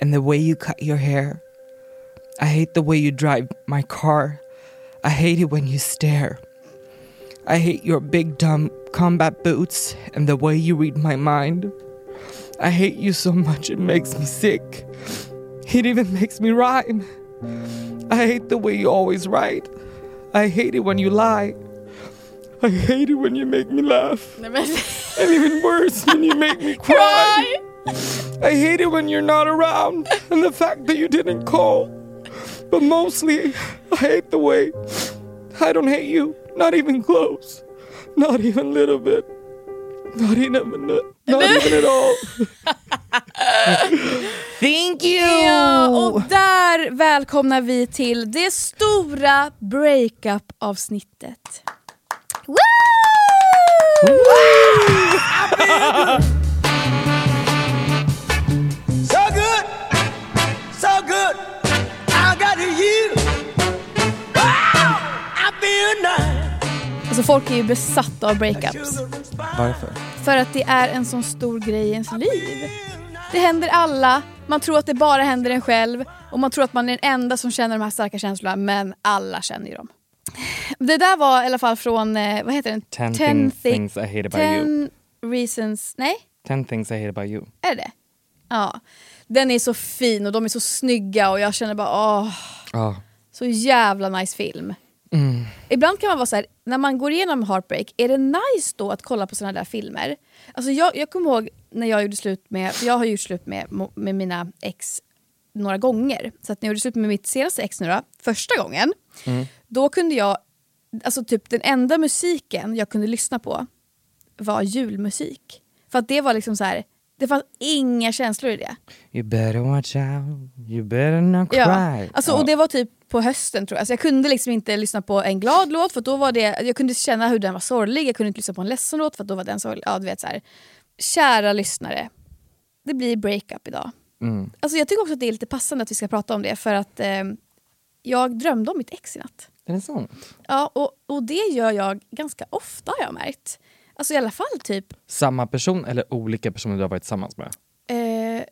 and the way you cut your hair. I hate the way you drive my car. I hate it when you stare. I hate your big dumb combat boots and the way you read my mind. I hate you so much it makes me sick. It even makes me rhyme. I hate the way you always write. I hate it when you lie. I hate it when you make me laugh. And even worse, when you make me cry. I hate it when you're not around and the fact that you didn't call. But mostly, I hate the way I don't hate you, not even close, not even a little bit, not even, not even at all. Thank you! ja, och där välkomnar vi till det stora breakup-avsnittet. Woo! So Alltså folk är ju besatta av breakups. Varför? För att det är en sån stor grej i ens liv. Det händer alla, man tror att det bara händer en själv och man tror att man är den enda som känner de här starka känslorna men alla känner ju dem. Det där var i alla fall från, eh, vad heter den? Ten, Ten thi- things I hate about you. Ten reasons, nej? Ten things I hate about you. Är det Ja. Den är så fin och de är så snygga och jag känner bara åh, Ja. så jävla nice film. Mm. Ibland kan man vara så här, när man går igenom heartbreak, är det nice då att kolla på såna där filmer? Alltså jag, jag kommer ihåg när jag gjorde slut med, för jag har gjort slut med, med mina ex några gånger. Så att när jag gjorde slut med mitt senaste ex nu då, första gången, då kunde jag, alltså typ den enda musiken jag kunde lyssna på var julmusik. För att det var liksom så här, det fanns inga känslor i det. You better watch out, you better not cry. Ja. Alltså, Ja. Och det var typ på hösten tror jag. Så jag kunde liksom inte lyssna på en glad låt för då var det, jag kunde känna hur den var sorglig. Jag kunde inte lyssna på en ledsen låt för då var den sorglig. Ja, du vet, så här. Kära lyssnare, det blir breakup idag. Mm. Alltså, jag tycker också att det är lite passande att vi ska prata om det för att eh, jag drömde om mitt ex i natt. Är det sant? Ja, och, och det gör jag ganska ofta har jag märkt. Alltså i alla fall typ, Samma person eller olika personer du har varit tillsammans med? eh,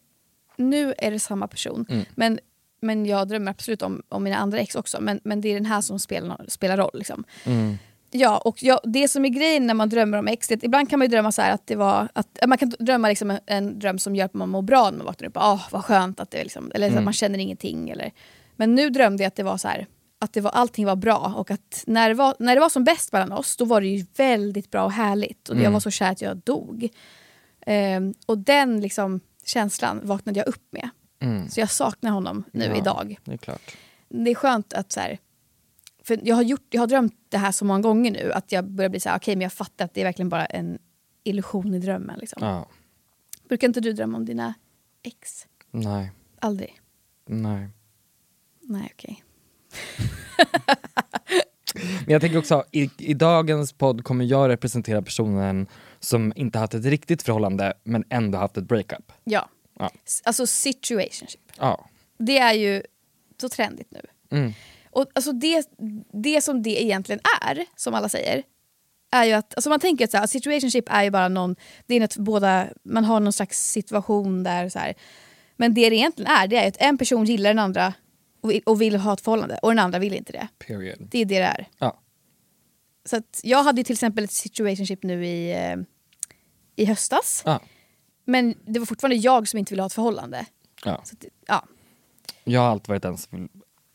nu är det samma person. Mm. Men, men jag drömmer absolut om, om mina andra ex också. Men, men det är den här som spelar, spelar roll. Liksom. Mm. Ja, och jag, det som är grejen när man drömmer om ex, det, ibland kan man drömma så att det var, att, man kan drömma liksom en, en dröm som gör att man mår bra när man vaknar upp. Åh, vad skönt att det liksom, eller så att Mm. man känner ingenting. Eller, men nu drömde jag att det var så här, att det var, allting var bra och att när det, var, när det var som bäst mellan oss, då var det ju väldigt bra och härligt. Och jag Mm. var så kär att jag dog. Ehm, och den liksom, känslan vaknade jag upp med. Mm. Så jag saknar honom nu Ja, idag Det är klart. det är skönt att så här, för jag har, gjort, jag har drömt det här så många gånger nu att jag börjar bli så här, okej men jag fattar att det är verkligen bara en illusion i drömmen. Liksom. Ja. Brukar inte du drömma om dina ex? Nej. Aldrig? Nej. Nej okej. Men jag tänker också, i, i dagens podd kommer jag representera personen som inte haft ett riktigt förhållande men ändå haft ett breakup. Ja. Ja. Alltså situationship. Ja. Det är ju så trendigt nu. Mm. Och alltså det, det som det egentligen är, som alla säger, är ju att, alltså man tänker att så här, situationship är ju bara någon, det är något båda, man har någon slags situation där så här. Men det det egentligen är, det är att en person gillar den andra och vill, och vill ha ett förhållande och den andra vill inte det. Period. Det är det det är. Ja. Så jag hade till exempel ett situationship nu i, eh, i höstas. Ja. Men det var fortfarande jag som inte ville ha ett förhållande. Ja. Så att, ja. Jag har alltid varit den som vill,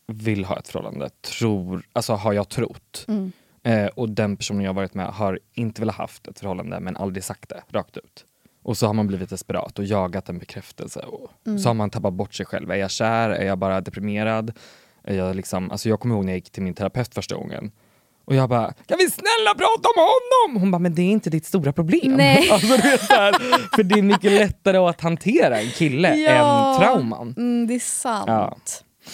vill ha ett förhållande, tror, alltså har jag trott. Mm. Eh, och den personen jag varit med har inte velat haft ett förhållande men aldrig sagt det rakt ut. Och så har man blivit desperat och jagat en bekräftelse. Och Mm. Så har man tappat bort sig själv. Är jag kär? Är jag bara deprimerad? Är jag, liksom, alltså jag kommer ihåg när jag gick till min terapeut första gången. Och jag bara, kan vi snälla prata om honom? Hon bara, men det är inte ditt stora problem. Nej. Alltså, vet, så här, för det är mycket lättare att hantera en kille än trauman. Mm, det är sant. Ja.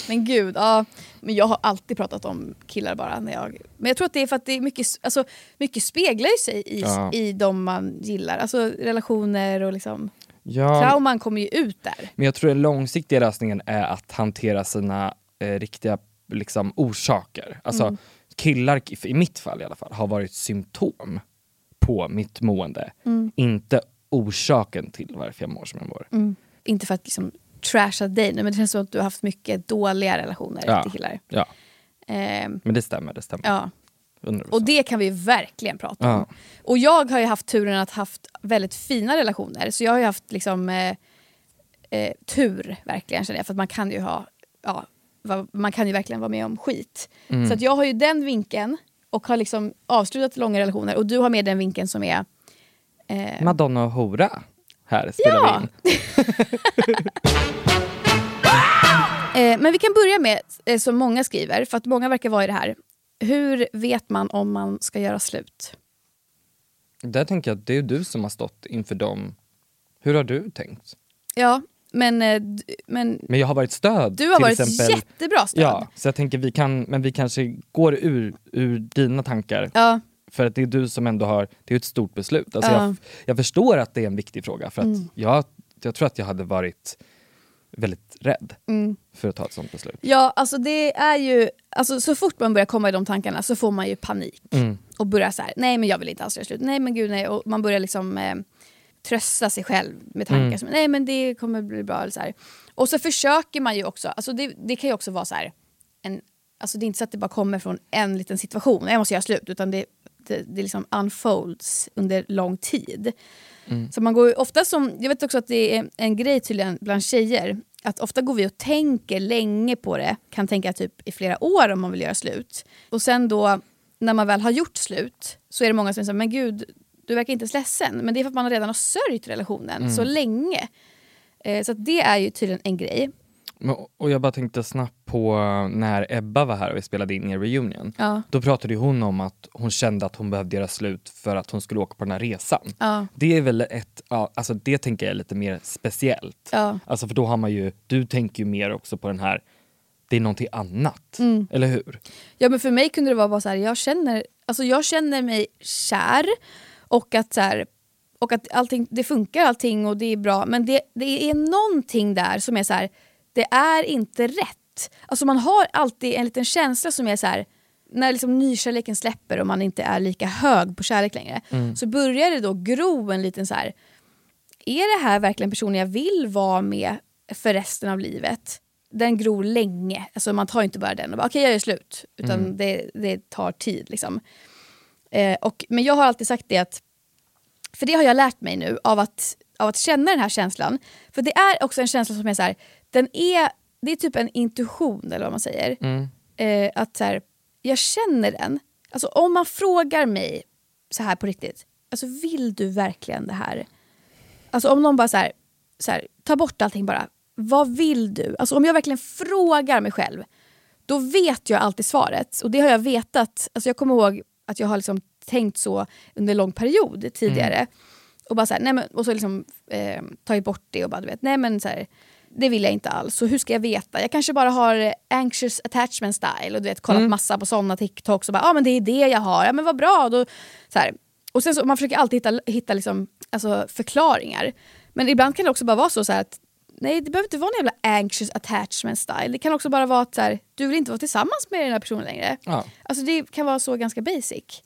Men gud, ja. Men jag har alltid pratat om killar bara. När jag, men jag tror att det är för att det är mycket, alltså, mycket speglar sig i, Ja. i de man gillar. Alltså relationer och liksom... Ja, Trauman kommer ju ut där. Men jag tror den långsiktiga lösningen är att hantera sina eh, riktiga liksom, orsaker. Alltså Mm. Killar, i mitt fall i alla fall, har varit symptom på mitt mående. Mm. Inte orsaken till varför jag mår som jag mår. Mm. Inte för att liksom trasha dig nu, men det känns som att du har haft mycket dåliga relationer Ja. till killar. Ja, Ehm, men det stämmer. Det stämmer. ja. 100%. Och det kan vi verkligen prata om. Ja. Och jag har ju haft turen att haft väldigt fina relationer. Så jag har ju haft liksom eh, eh, tur verkligen känner jag. För att man kan ju ha, ja, man kan ju verkligen vara med om skit. Mm. Så att jag har ju den vinkeln och har liksom avslutat långa relationer. Och du har med den vinkeln som är eh, Madonna och hora. Här spelar Ja. vi in. Eh, men vi kan börja med, eh, som många skriver, för att många verkar vara i det här. Hur vet man om man ska göra slut? Där tänker jag att det är du som har stått inför dem. Hur har du tänkt? Ja, men, eh, men Men jag har varit stöd. du har varit exempel, jättebra stöd. Ja, så jag tänker vi kan, men vi kanske går ur, ur dina tankar. Ja. För att det är du som ändå har, det är ett stort beslut. Alltså Ja. jag, jag förstår att det är en viktig fråga för att Mm. jag, jag tror att jag hade varit väldigt rädd Mm. för att ta ett sånt beslut. Ja, alltså det är ju... Alltså så fort man börjar komma i de tankarna så får man ju panik. Mm. Och börjar så här, nej men jag vill inte alls göra slut. Nej men gud nej. Och man börjar liksom eh, trösta sig själv med tankar Mm. som, nej men det kommer bli bra. Eller så här. Och så försöker man ju också, alltså det, det kan ju också vara så här, en, alltså det är inte så att det bara kommer från en liten situation, jag måste göra slut. Utan det, det, det liksom unfolds under lång tid. Mm. Så man går ofta som, jag vet också att det är en grej tydligen bland tjejer, att ofta går vi och tänker länge på det, kan tänka typ i flera år om man vill göra slut. Och sen då, när man väl har gjort slut, så är det många som säger men gud, du verkar inte ens ledsen. Men det är för att man redan har sörjt relationen Mm. så länge. Eh, så det är ju tydligen en grej. Och jag bara tänkte snabbt på när Ebba var här och vi spelade in i reunion. Ja. Då pratade hon om att hon kände att hon behövde göra slut för att hon skulle åka på den här resan. Ja. Det är väl ett, ja, alltså det tänker jag är lite mer speciellt. Ja. Alltså för då har man ju, du tänker ju mer också på den här, det är någonting annat. Mm. Eller hur? Ja men för mig kunde det vara bara så här, jag känner, alltså jag känner mig kär och att, så här, och att allting, det funkar allting och det är bra men det, det är någonting där som är så här, det är inte rätt. Alltså man har alltid en liten känsla som är så här, när liksom nykärleken släpper och man inte är lika hög på kärlek längre Mm. så börjar det då gro en liten så här, är det här verkligen personen jag vill vara med för resten av livet? Den gror länge. Alltså man tar inte bara den och bara okej jag gör slut. Utan Mm. det, det tar tid. Liksom. Eh, och, men jag har alltid sagt det att, för det har jag lärt mig nu av att, av att känna den här känslan. För det är också en känsla som är så här, den är, det är typ en intuition eller vad man säger. Mm. Eh, att så här, jag känner den. Alltså om man frågar mig så här på riktigt, alltså vill du verkligen det här? Alltså om någon bara så här, så här, ta bort allting bara. Vad vill du? Alltså om jag verkligen frågar mig själv, då vet jag alltid svaret. Och det har jag vetat. Alltså jag kommer ihåg att jag har liksom tänkt så under en lång period tidigare. Och bara så här, nej men, och så liksom, eh, tagit bort det och bara du vet, nej men så här, det vill jag inte alls. Så hur ska jag veta? Jag kanske bara har anxious attachment style och du vet, kollat Mm. massa på sådana TikToks och bara, ja ah, men det är det jag har, ja men vad bra. Då, så här. Och sen så, man försöker alltid hitta, hitta liksom, alltså, förklaringar. Men ibland kan det också bara vara så, så här att nej det behöver inte vara en jävla anxious attachment style. Det kan också bara vara att så här, du vill inte vara tillsammans med den här personen längre. Ja. Alltså det kan vara så ganska basic.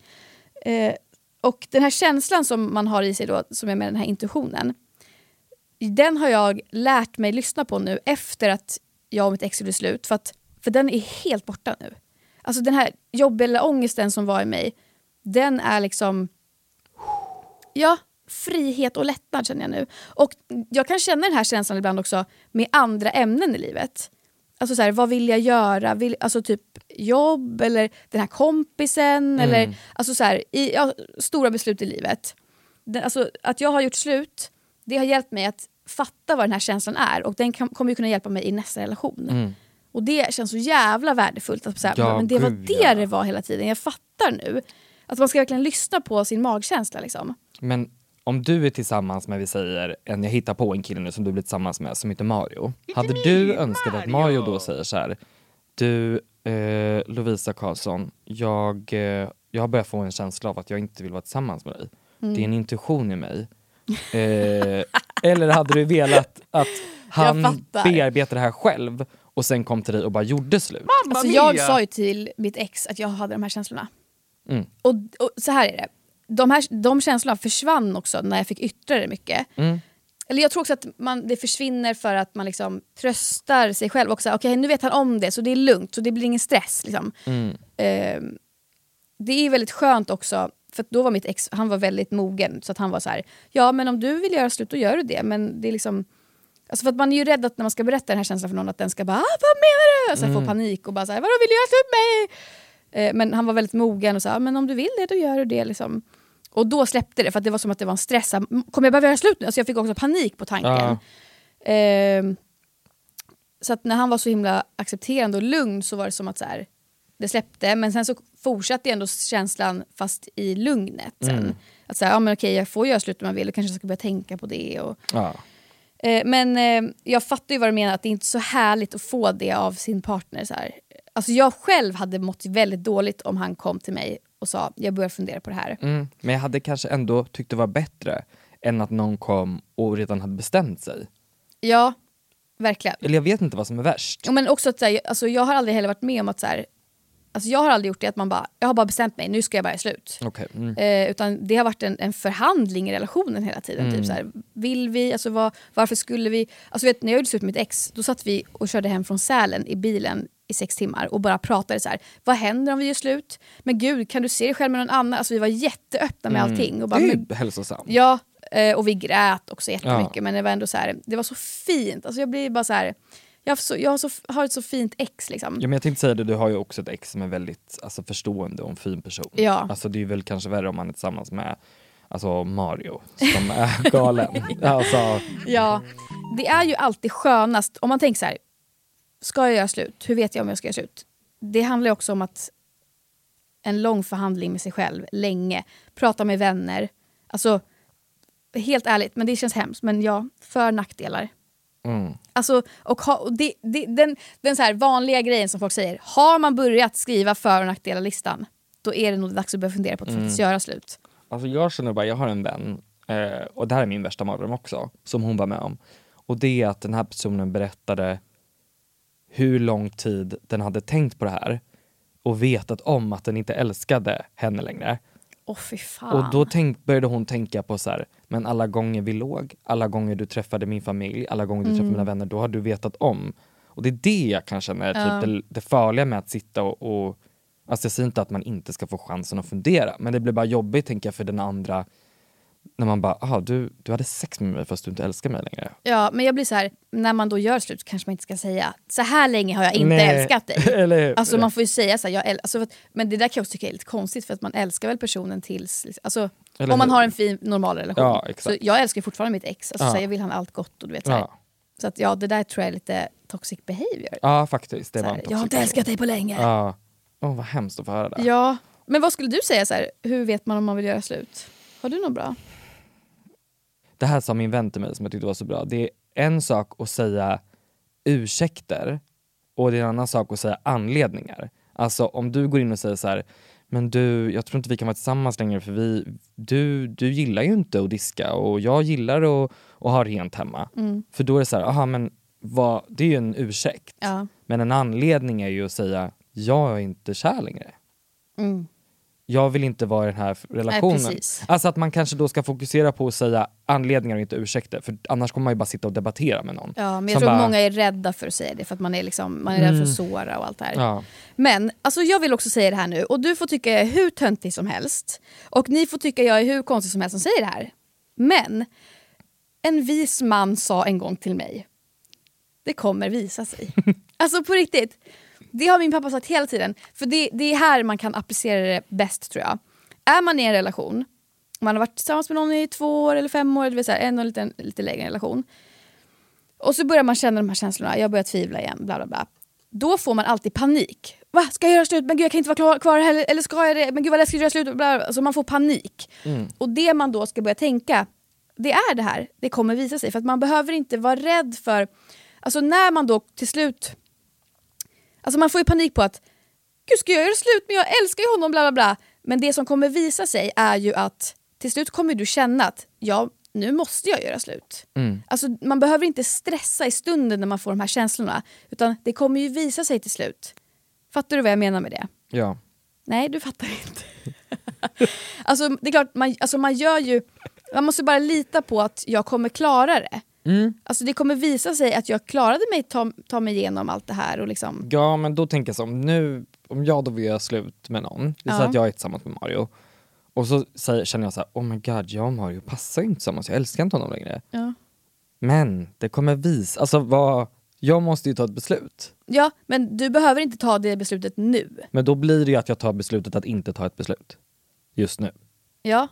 Eh, och den här känslan som man har i sig då, som är med den här intuitionen, den har jag lärt mig lyssna på nu efter att jag och mitt ex gjorde slut. För, att, för den är helt borta nu. Alltså den här jobbiga ångesten som var i mig, den är liksom... Ja, frihet och lättnad känner jag nu. Och jag kan känna den här känslan ibland också med andra ämnen i livet. Alltså så här, vad vill jag göra? Vill, alltså typ jobb eller den här kompisen eller alltså så här, i, ja, stora beslut i livet. Den, alltså, att jag har gjort slut, det har hjälpt mig att fatta vad den här känslan är och den kan, kommer ju kunna hjälpa mig i nästa relation. Och det känns så jävla värdefullt. Att så här, Ja, men det var gud, det ja. det var hela tiden, jag fattar nu. Att man ska verkligen lyssna på sin magkänsla. Liksom. Men om du är tillsammans med, vi säger, en, jag hittar på en kille nu som du blir tillsammans med som heter Mario. Hade du önskat att Mario då säger så här, du eh, Lovisa Karlsson, jag, eh, jag har börjat få en känsla av att jag inte vill vara tillsammans med dig. Mm. Det är en intuition i mig. Eh, eller hade du velat att han bearbetar det här själv och sen kom till dig och bara gjorde slut? Alltså, jag sa ju till mitt ex att jag hade de här känslorna. Mm. Och, och så här är det. De, här, de känslorna försvann också när jag fick yttra det mycket. Mm. Eller jag tror också att man, det försvinner för att man liksom tröstar sig själv. Okej, nu vet han om det så det är lugnt, så det blir ingen stress. Liksom. Mm. Ehm, det är väldigt skönt också, för då var mitt ex han var väldigt mogen. Så att han var så här, ja men om du vill göra slut då gör du det. Men det är liksom... Alltså för att man är ju rädd att när man ska berätta den här känslan för någon att den ska bara ah, vad menar du? Och sen få panik och bara så här, vadå vill du göra slut med mig? Eh, men han var väldigt mogen och sa, men om du vill det då gör du det. Liksom. Och då släppte det för det var som att det var en stress. "M- Kommer jag behöva göra slut nu? Alltså jag fick också panik på tanken. Ja. Ehm, så att när han var så himla accepterande och lugn så var det som att så här, det släppte. Men sen så fortsatte ändå känslan fast i lugnet. Sen. Att säga, ja men okej jag får göra slut om jag vill och kanske jag ska börja tänka på det. Och, Ja. Eh, men eh, jag fattar ju vad du menar, att det är inte så härligt att få det av sin partner. Så här. Alltså jag själv hade mått väldigt dåligt om han kom till mig och sa jag börjar fundera på det här. Mm. Men jag hade kanske ändå tyckt det var bättre än att någon kom och redan hade bestämt sig. Ja, verkligen. Eller jag vet inte vad som är värst. Ja, Men också att så här, alltså, jag har aldrig heller varit med om att så här, alltså, jag har aldrig gjort det att man bara, jag har bara bestämt mig, nu ska jag bara göra slut. Okej. Mm. Eh, utan det har varit en, en förhandling i relationen hela tiden. Typ så här, vill vi, alltså, vad, varför skulle vi... Alltså, vet, när jag gjorde slut med mitt ex, då satt vi och körde hem från Sälen i bilen i sex timmar och bara pratade så här. Vad händer om vi gör slut? Men gud, kan du se dig själv med någon annan? Alltså, vi var jätteöppna med allting. Och bara, Det är men, hälsosamt. Ja, eh, och vi grät också jättemycket. Ja. Men det var ändå så här, det var så fint. Alltså, jag blir bara så här... Jag, har så, jag har, så, har ett så fint ex liksom. Ja, men jag tänkte säga det, du har ju också ett ex som är väldigt alltså, förstående och en fin person. Ja. Alltså, det är väl kanske värre om man är tillsammans med alltså, Mario som är galen. alltså, Ja, det är ju alltid skönast om man tänker så här. Ska jag göra slut? Hur vet jag om jag ska göra slut? Det handlar också om att en lång förhandling med sig själv, länge, prata med vänner. Alltså, helt ärligt, men det känns hemskt. Men ja, för nackdelar. mm. Alltså, och ha, och det, det, den den så här vanliga grejen som folk säger, har man börjat skriva för och nackdelar-listan, då är det nog dags att börja fundera på att faktiskt göra slut. Alltså jag känner bara, jag har en vän, eh, och det här är min värsta mardröm också, som hon var med om. Och det är att den här personen berättade hur lång tid den hade tänkt på det här och vetat om att den inte älskade henne längre. Fan. Och då tänk, började hon tänka på så här, men alla gånger vi låg, alla gånger du träffade min familj, alla gånger du träffade Mm. mina vänner, då har du vetat om. Och det är det jag kan känna är typ det, det farliga med att sitta och, och Alltså jag säger inte att man inte ska få chansen att fundera, men det blir bara jobbigt tänker jag för den andra när man bara, ah, du, du hade sex med mig fast du inte älskar mig längre. Ja, men jag blir så här, när man då gör slut kanske man inte ska säga så här länge har jag inte Nej, älskat dig. eller hur? Alltså man får ju säga så här, jag äl- alltså, att- men det där kan jag också tycka är lite konstigt för att man älskar väl personen tills, liksom- alltså, Eller om man hur? har en fin normal relation. Ja, exakt. Så jag älskar fortfarande mitt ex, alltså, Ja. så här, jag vill han allt gott och du vet så här. Ja. Så att ja, det där tror jag är lite toxic behavior. Ja faktiskt, det var här, jag har inte älskat dig på länge. Ja. Åh vad hemskt att få höra det. Ja, men vad skulle du säga så hur vet man om man vill göra slut? Har du något bra? Det här sa min vän till mig som jag tyckte var så bra. Det är en sak att säga ursäkter och det är en annan sak att säga anledningar. Alltså om du går in och säger så här, men du, jag tror inte vi kan vara tillsammans längre för vi, du, du gillar ju inte att diska och jag gillar att, att ha rent hemma. Mm. För då är det så här, aha men vad, det är ju en ursäkt. Ja. Men en anledning är ju att säga, jag är inte kär längre. Mm. Jag vill inte vara i den här relationen. precis. alltså att man kanske då ska fokusera på att säga anledningar och inte ursäkter. För annars kommer man ju bara sitta och debattera med någon. Ja, men jag tror bara- många är rädda för att säga det för att man är, liksom, man är rädd för Mm. att såra och allt det här. Ja. Men alltså jag vill också säga det här nu och du får tycka jag är hur töntig som helst. Och ni får tycka jag är hur konstig som helst som säger det här. Men en vis man sa en gång till mig. Det kommer visa sig. alltså på riktigt. Det har min pappa sagt hela tiden. För det, det är här man kan applicera det bäst tror jag. Är man i en relation, man har varit tillsammans med någon i två år eller fem år, det vill säga en lite, lite längre relation. Och så börjar man känna de här känslorna, jag börjar tvivla igen, bla bla bla. Då får man alltid panik. Va? Ska jag göra slut? Men gud jag kan inte vara klar, kvar heller. Eller ska jag det? Men gud vad läskigt göra slut. Bla, bla, bla. Alltså man får panik. Och det man då ska börja tänka, det är det här. Det kommer visa sig. För att man behöver inte vara rädd för... Alltså när man då till slut... Alltså man får ju panik på att gud ska jag göra slut men jag älskar ju honom bla bla bla. Men det som kommer visa sig är ju att till slut kommer du känna att ja, nu måste jag göra slut. Alltså, man behöver inte stressa i stunden när man får de här känslorna. Utan det kommer ju visa sig till slut. Fattar du vad jag menar med det? Ja. Nej, du fattar inte. alltså det är klart, man, alltså, man gör ju... Man måste bara lita på att jag kommer klara det. Alltså det kommer visa sig att jag klarade mig, ta, ta mig igenom allt det här och liksom... Ja men då tänker jag så, om nu, om jag då vill göra slut med någon, det är så Ja. att jag är tillsammans med Mario, och så säger, känner jag så här, oh my god, jag och Mario passar inte tillsammans, jag älskar inte honom längre. Ja. Men det kommer visa, alltså vad, jag måste ju ta ett beslut. ja, men du behöver inte ta det beslutet nu. Men då blir det ju att jag tar beslutet att inte ta ett beslut. Just nu. Ja,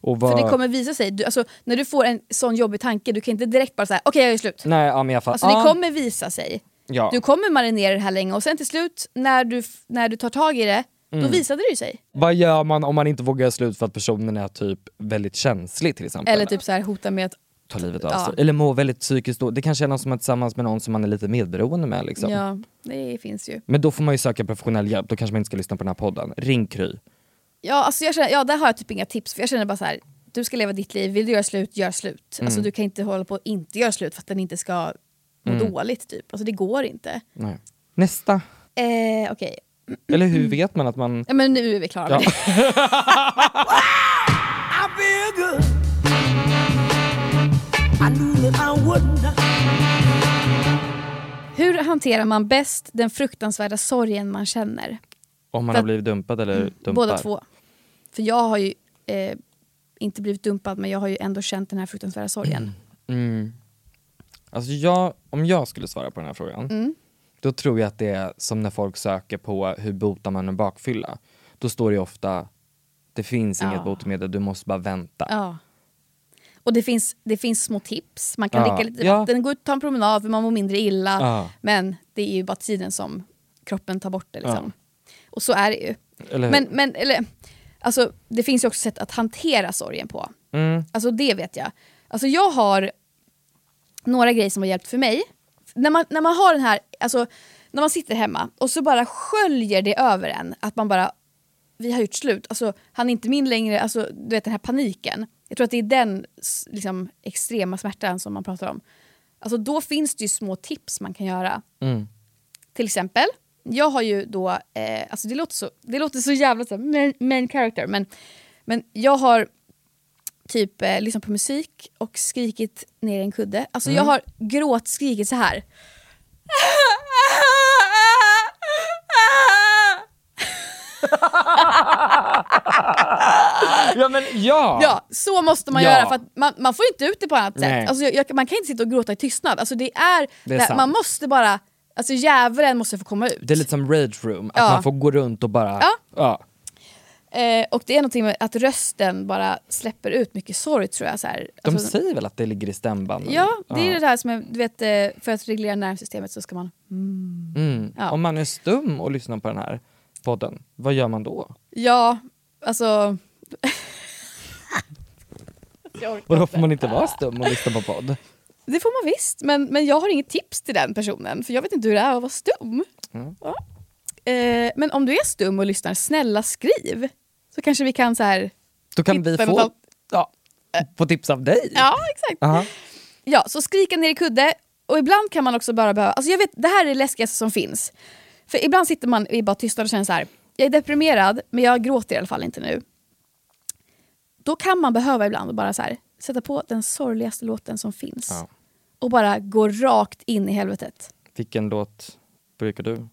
Vad... för det kommer visa sig. Du, alltså, när du får en sån jobbig tanke, du kan inte direkt bara säga okej jag gör slut. Nej, ja, men jag. Alltså det Ja. kommer visa sig. Ja. Du kommer marinera det här länge och sen till slut när du, när du tar tag i det, Mm. då visade det ju sig. Vad gör man om man inte vågar göra slut för att personen är typ väldigt känslig till exempel? Eller typ så här hota med att ta livet av Ja. sig. Eller må väldigt psykiskt då. Det kanske är någon som är tillsammans med någon som man är lite medberoende med. Liksom. Ja, det finns ju. Men då får man ju söka professionell hjälp, då kanske man inte ska lyssna på den här podden. Ring Kry. Ja, alltså jag känner, ja, där har jag typ inga tips. För jag känner bara så här, du ska leva ditt liv, vill du göra slut, gör slut. Mm. Alltså, du kan inte hålla på att inte göra slut för att den inte ska må Mm. dåligt. Typ. Alltså, det går inte. Nej. Nästa. Eh, Okej, Eller hur vet man att man... ja, men nu är vi klara Ja. med det. Hur hanterar man bäst den fruktansvärda sorgen man känner? Om man har blivit dumpad eller dumpar? Båda två. För jag har ju eh, inte blivit dumpad men jag har ju ändå känt den här fruktansvärda sorgen. Mm. Alltså jag, om jag skulle svara på den här frågan, Mm. då tror jag att det är som när folk söker på hur botar man en bakfylla. Då står det ofta, det finns inget Ja. botemedel, du måste bara vänta. Ja. Och det finns, det finns små tips. Man kan Ja. dricka lite Ja. vatten, gå ut och ta en promenad för man mår mindre illa. Ja. Men det är ju bara tiden som kroppen tar bort det. Liksom. Och så är det ju. Eller? Men, men eller, alltså, det finns ju också sätt att hantera sorgen på. Mm. Alltså det vet jag. Alltså jag har några grejer som har hjälpt för mig. När man, när man har den här, alltså när man sitter hemma och så bara sköljer det över en att man bara, vi har gjort slut, alltså han är inte min längre, alltså du vet den här paniken. Jag tror att det är den liksom, extrema smärtan som man pratar om. Alltså då finns det ju små tips man kan göra. Mm. Till exempel, jag har ju då, eh, alltså det låter så, det låter så jävla så main, main character, men, men jag har typ eh, lyssnat på musik och skrikit ner i en kudde. Alltså jag har gråtskrikit så här. Ja men ja! Ja, så måste man Ja. göra för man, man får inte ut det på annat Nej. sätt. Alltså, jag, jag, man kan inte sitta och gråta i tystnad. Alltså, det är, Det är det- man måste bara, alltså djävulen måste få komma ut. Det är lite som rage room, att Ja. man får gå runt och bara... Ja. ja. Eh, och det är någonting med att rösten bara släpper ut mycket sorg tror jag. Så här. De Alltså, säger väl att det ligger i stämbanden? Ja, det är det här som är, du vet, eh, för att reglera nervsystemet så ska man... Mm. Ja. Om man är stum och lyssnar på den här podden, vad gör man då? Ja, alltså... Inte. får man inte vara stum och lyssna på podd? Det får man visst. Men, men jag har inget tips till den personen för jag vet inte hur det är att vara stum. Mm. Ja. Eh, men om du är stum och lyssnar, snälla skriv. Så kanske vi kan så här... Då kan vi få, något- ja, få tips av dig. Ja, exakt. Aha. Ja, så skrika ner i kudde. Och ibland kan man också bara behöva... Alltså jag vet, det här är det läskigaste som finns. För ibland sitter man i bara tystnad och känner så här. Jag är deprimerad, men jag gråter i alla fall inte nu. Då kan man behöva ibland bara så här, sätta på den sorgligaste låten som finns. Ja. Och bara gå rakt in i helvetet. Vilken låt brukar du?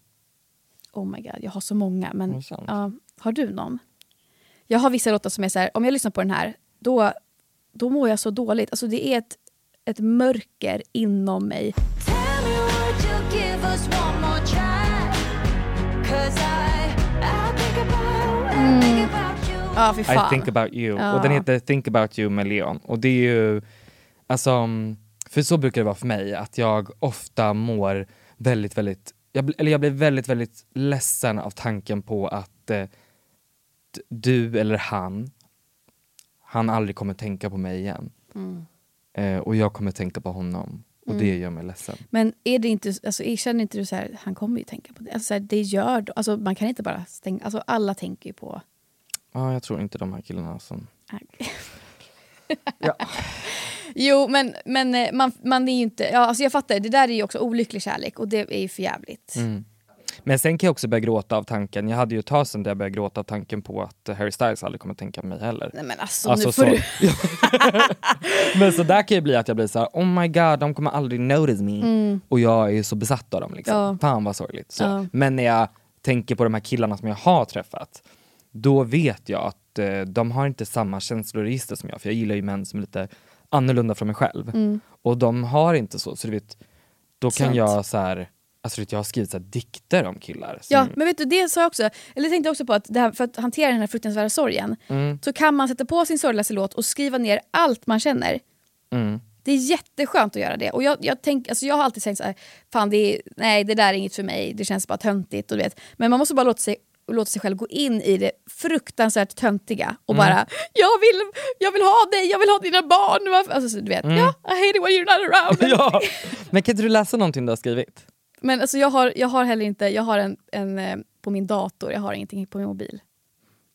Oh my god, jag har så många. Men ja, har du någon? Jag har vissa låtar som är så här, om jag lyssnar på den här, då, då mår jag så dåligt. Alltså det är ett, ett mörker inom mig. Ja, fy fan. I think about you. Ja. Och den heter Think about you med Leon. Och det är ju, alltså, mm, för så brukar det vara för mig, att jag ofta mår väldigt, väldigt, jag, eller jag blir väldigt, väldigt ledsen av tanken på att eh, du eller han, han aldrig kommer tänka på mig igen. Mm. Eh, och jag kommer tänka på honom. Och det gör mig ledsen. Men är det inte, alltså, känner inte du så här, han kommer ju tänka på det. Alltså, så här, det gör alltså, Man kan inte bara stänga, alltså alla tänker ju på... Ja, jag tror inte de här killarna som... Jo, men, men eh, man, man är ju inte... Ja, alltså jag fattar, det där är ju också olycklig kärlek och det är ju för jävligt. Mm. Men sen kan jag också börja gråta av tanken, jag hade ju ett tag sedan där jag började gråta av tanken på att eh, Harry Styles aldrig kommer tänka på mig heller. Nej men alltså, Alltså, nu får så- du... Men så där kan ju bli att jag blir så här: oh my god, de kommer aldrig notice me. Och jag är så besatt av dem liksom. Mm. Ja. Fan vad sorgligt. Så. Ja. Men när jag tänker på de här killarna som jag har träffat, då vet jag att eh, de har inte samma känsloregister som jag, för jag gillar ju män som är lite annorlunda från mig själv. Mm. Och de har inte så, så du vet, då kan Sant. jag så här, alltså jag har skrivit så dikter om killar. Som, Ja, men vet du, det sa jag också. Eller jag tänkte också på att här, för att hantera den här fruktansvärda sorgen Mm. så kan man sätta på sin sorgligaste låt och skriva ner allt man känner. Mm. Det är jätteskönt att göra det. Och jag, jag, tänk, alltså jag har alltid tänkt så här, fan det är, nej det där är inget för mig, det känns bara töntigt. Och du vet. Men man måste bara låta sig, låta sig själv gå in i det fruktansvärt töntiga och Mm. bara jag vill, jag vill ha dig, jag vill ha dina barn. Alltså, så du vet, Mm. ja, I hate it when you're not around. ja. Men kan inte du läsa någonting du har skrivit? Men alltså jag har, jag har heller inte, jag har en, en eh, på min dator, jag har ingenting på min mobil.